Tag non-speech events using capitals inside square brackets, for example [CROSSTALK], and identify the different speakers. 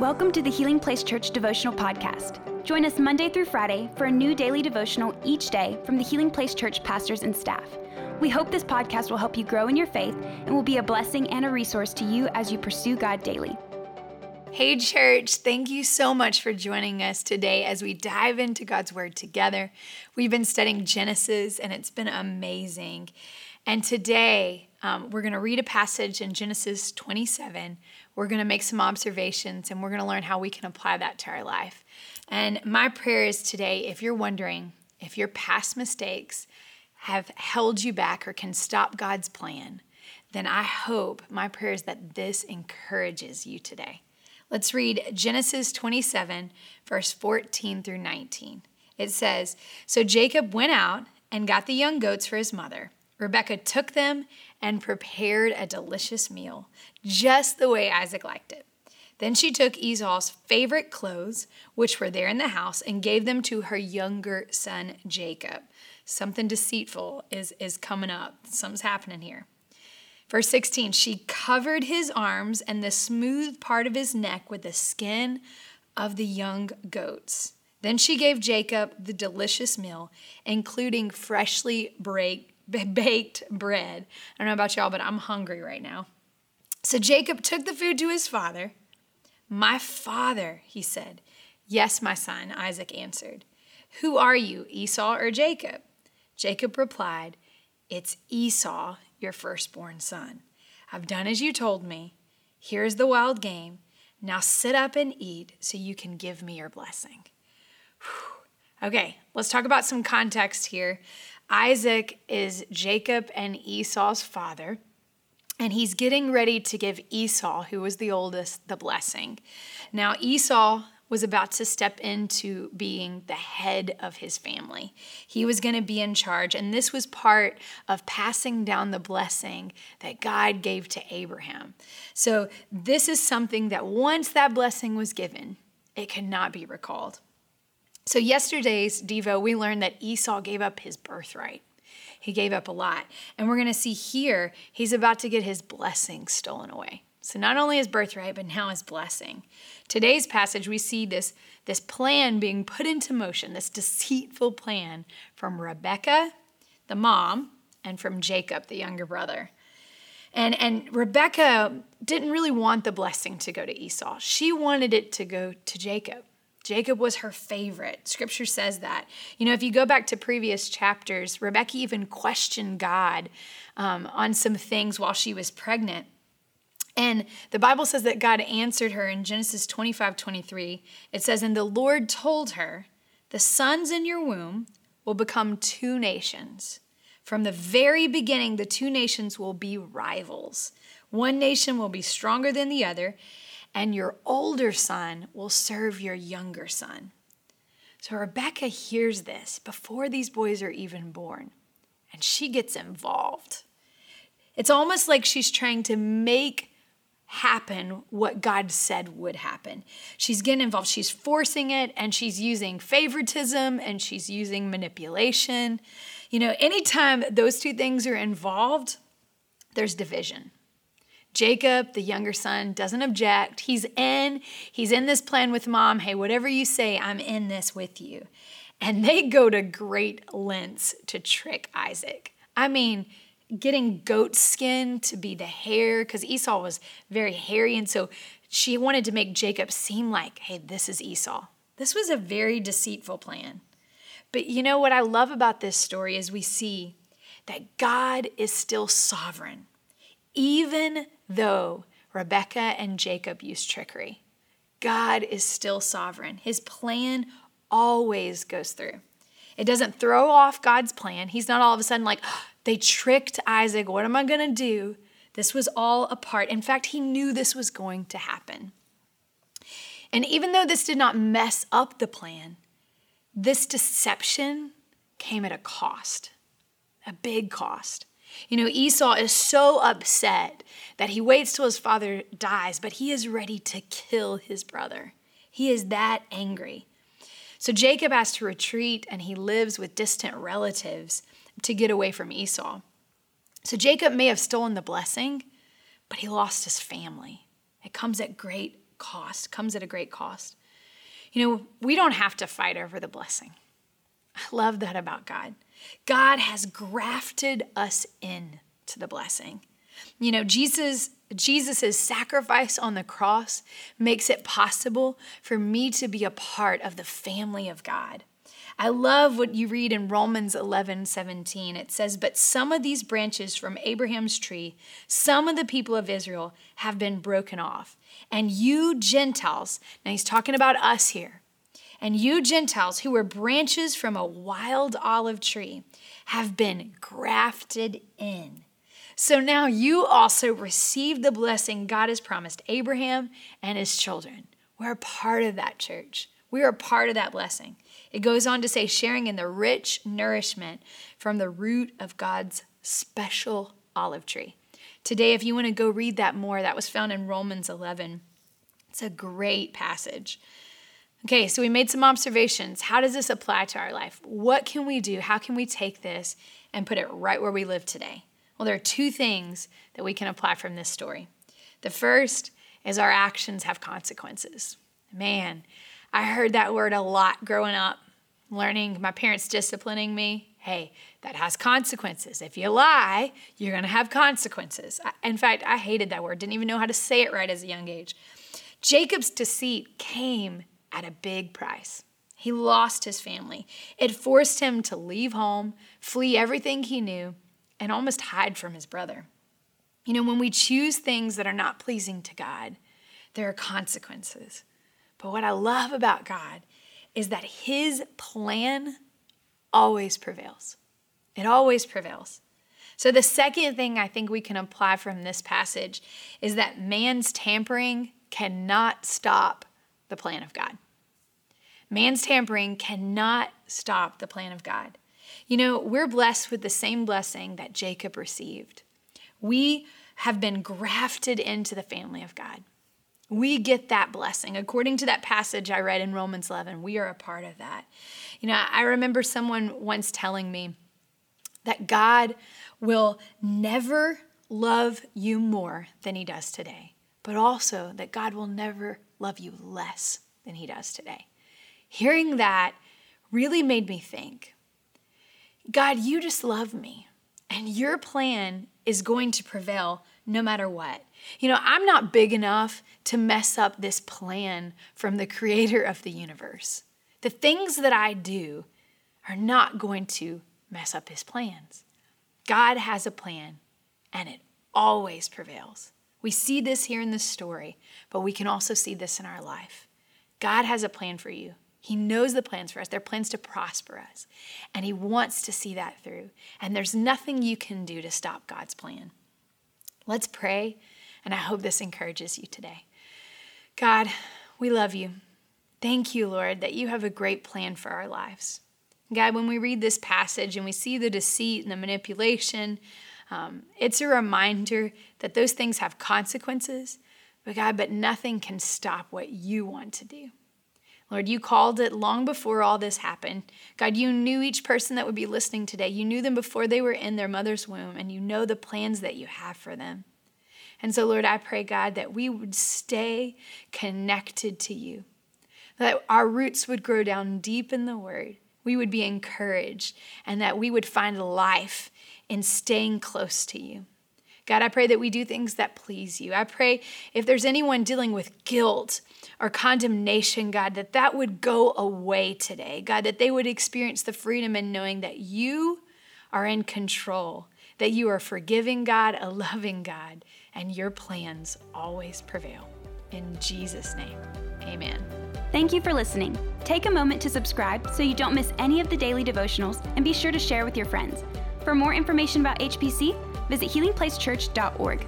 Speaker 1: Welcome to the Healing Place Church Devotional Podcast. Join us Monday through Friday for a new daily devotional each day from the Healing Place Church pastors and staff. We hope this podcast will help you grow in your faith and will be a blessing and a resource to you as you pursue God daily.
Speaker 2: Hey, church, thank you so much for joining us today as we dive into God's Word together. We've been studying Genesis and it's been amazing. And today, um, we're going to read a passage in Genesis 27. We're going to make some observations and we're going to learn how we can apply that to our life. And my prayer is today if you're wondering if your past mistakes have held you back or can stop God's plan, then I hope my prayer is that this encourages you today. Let's read Genesis 27, verse 14 through 19. It says So Jacob went out and got the young goats for his mother. Rebekah took them and prepared a delicious meal, just the way Isaac liked it. Then she took Esau's favorite clothes, which were there in the house, and gave them to her younger son Jacob. Something deceitful is, is coming up. Something's happening here. Verse 16, she covered his arms and the smooth part of his neck with the skin of the young goats. Then she gave Jacob the delicious meal, including freshly break, baked bread. I don't know about y'all, but I'm hungry right now. So Jacob took the food to his father. My father, he said. Yes, my son, Isaac answered. Who are you, Esau or Jacob? Jacob replied, It's Esau, your firstborn son. I've done as you told me. Here's the wild game. Now sit up and eat so you can give me your blessing. Whew. Okay, let's talk about some context here. Isaac is Jacob and Esau's father, and he's getting ready to give Esau, who was the oldest, the blessing. Now, Esau was about to step into being the head of his family. He was going to be in charge, and this was part of passing down the blessing that God gave to Abraham. So, this is something that once that blessing was given, it cannot be recalled. So, yesterday's Devo, we learned that Esau gave up his birthright. He gave up a lot. And we're going to see here, he's about to get his blessing stolen away. So, not only his birthright, but now his blessing. Today's passage, we see this, this plan being put into motion, this deceitful plan from Rebecca, the mom, and from Jacob, the younger brother. And, and Rebecca didn't really want the blessing to go to Esau, she wanted it to go to Jacob. Jacob was her favorite. Scripture says that. You know, if you go back to previous chapters, Rebecca even questioned God um, on some things while she was pregnant. And the Bible says that God answered her in Genesis 25 23. It says, And the Lord told her, The sons in your womb will become two nations. From the very beginning, the two nations will be rivals. One nation will be stronger than the other, and your older son will serve your younger son. So Rebecca hears this before these boys are even born, and she gets involved. It's almost like she's trying to make happen what God said would happen. She's getting involved, she's forcing it, and she's using favoritism and she's using manipulation. You know, anytime those two things are involved, there's division. Jacob, the younger son, doesn't object. He's in. He's in this plan with mom. Hey, whatever you say, I'm in this with you. And they go to great lengths to trick Isaac. I mean, getting goat skin to be the hair, because Esau was very hairy. And so she wanted to make Jacob seem like, hey, this is Esau. This was a very deceitful plan. But you know what I love about this story is we see that God is still sovereign, even though Rebecca and Jacob used trickery. God is still sovereign. His plan always goes through. It doesn't throw off God's plan. He's not all of a sudden like, [GASPS] they tricked Isaac. What am I going to do? This was all a part. In fact, he knew this was going to happen. And even though this did not mess up the plan, this deception came at a cost, a big cost. You know, Esau is so upset that he waits till his father dies, but he is ready to kill his brother. He is that angry. So Jacob has to retreat and he lives with distant relatives to get away from Esau. So Jacob may have stolen the blessing, but he lost his family. It comes at great cost, comes at a great cost. You know, we don't have to fight over the blessing. I love that about God. God has grafted us in to the blessing. You know, Jesus Jesus' sacrifice on the cross makes it possible for me to be a part of the family of God. I love what you read in Romans 11 17. It says, But some of these branches from Abraham's tree, some of the people of Israel, have been broken off. And you Gentiles, now he's talking about us here, and you Gentiles who were branches from a wild olive tree have been grafted in so now you also receive the blessing God has promised Abraham and his children. We're a part of that church. We are a part of that blessing. It goes on to say, sharing in the rich nourishment from the root of God's special olive tree. Today, if you want to go read that more, that was found in Romans 11. It's a great passage. Okay, so we made some observations. How does this apply to our life? What can we do? How can we take this and put it right where we live today? Well, there are two things that we can apply from this story. The first is our actions have consequences. Man, I heard that word a lot growing up, learning my parents disciplining me. Hey, that has consequences. If you lie, you're going to have consequences. In fact, I hated that word, didn't even know how to say it right as a young age. Jacob's deceit came at a big price. He lost his family. It forced him to leave home, flee everything he knew, and almost hide from his brother. You know, when we choose things that are not pleasing to God, there are consequences. But what I love about God is that his plan always prevails. It always prevails. So, the second thing I think we can apply from this passage is that man's tampering cannot stop the plan of God. Man's tampering cannot stop the plan of God. You know, we're blessed with the same blessing that Jacob received. We have been grafted into the family of God. We get that blessing. According to that passage I read in Romans 11, we are a part of that. You know, I remember someone once telling me that God will never love you more than he does today, but also that God will never love you less than he does today. Hearing that really made me think God, you just love me, and your plan is going to prevail no matter what. You know, I'm not big enough to mess up this plan from the creator of the universe. The things that I do are not going to mess up his plans. God has a plan, and it always prevails. We see this here in this story, but we can also see this in our life. God has a plan for you. He knows the plans for us. They're plans to prosper us. And He wants to see that through. And there's nothing you can do to stop God's plan. Let's pray, and I hope this encourages you today. God, we love you. Thank you, Lord, that you have a great plan for our lives. God, when we read this passage and we see the deceit and the manipulation, um, it's a reminder that those things have consequences, but God, but nothing can stop what you want to do. Lord, you called it long before all this happened. God, you knew each person that would be listening today. You knew them before they were in their mother's womb, and you know the plans that you have for them. And so, Lord, I pray, God, that we would stay connected to you, that our roots would grow down deep in the word. We would be encouraged, and that we would find life in staying close to you. God, I pray that we do things that please you. I pray if there's anyone dealing with guilt or condemnation, God, that that would go away today. God, that they would experience the freedom in knowing that you are in control, that you are forgiving God, a loving God, and your plans always prevail. In Jesus' name, amen.
Speaker 1: Thank you for listening. Take a moment to subscribe so you don't miss any of the daily devotionals and be sure to share with your friends. For more information about HPC, visit healingplacechurch.org.